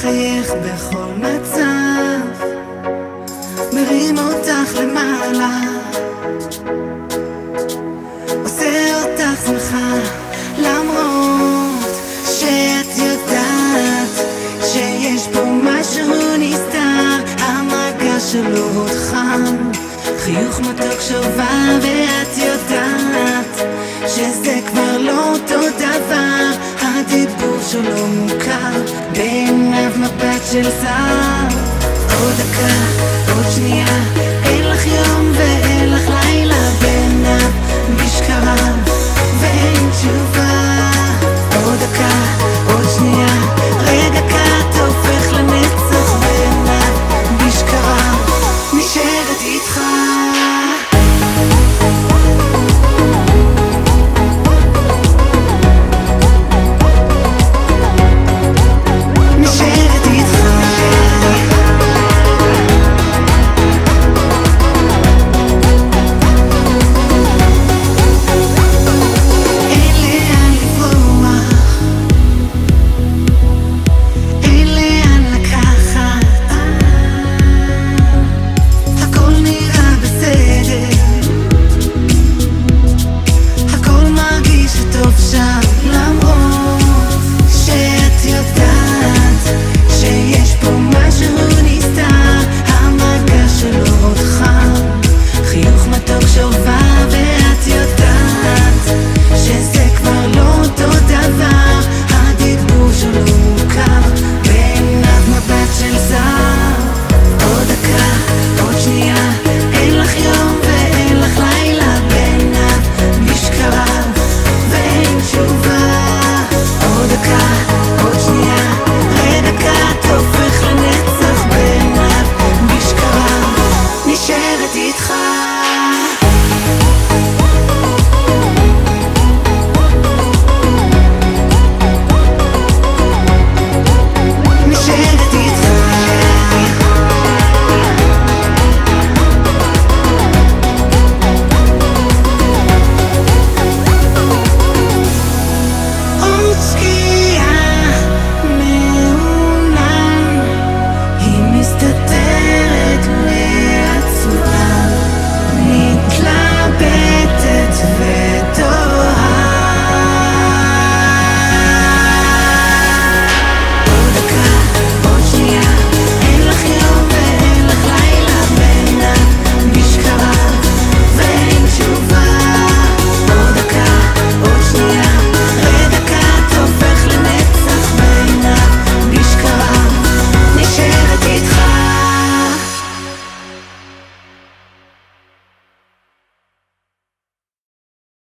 מחייך בכל מצב, מרים אותך למעלה, עושה אותך שמחה, למרות שאת יודעת שיש פה משהו נסתר, המגע שלו עוד חם, חיוך מתוק שובה ואת יודעת בעיניו מבט של שר. עוד דקה, עוד שנייה, אין לך יום ואין gaan.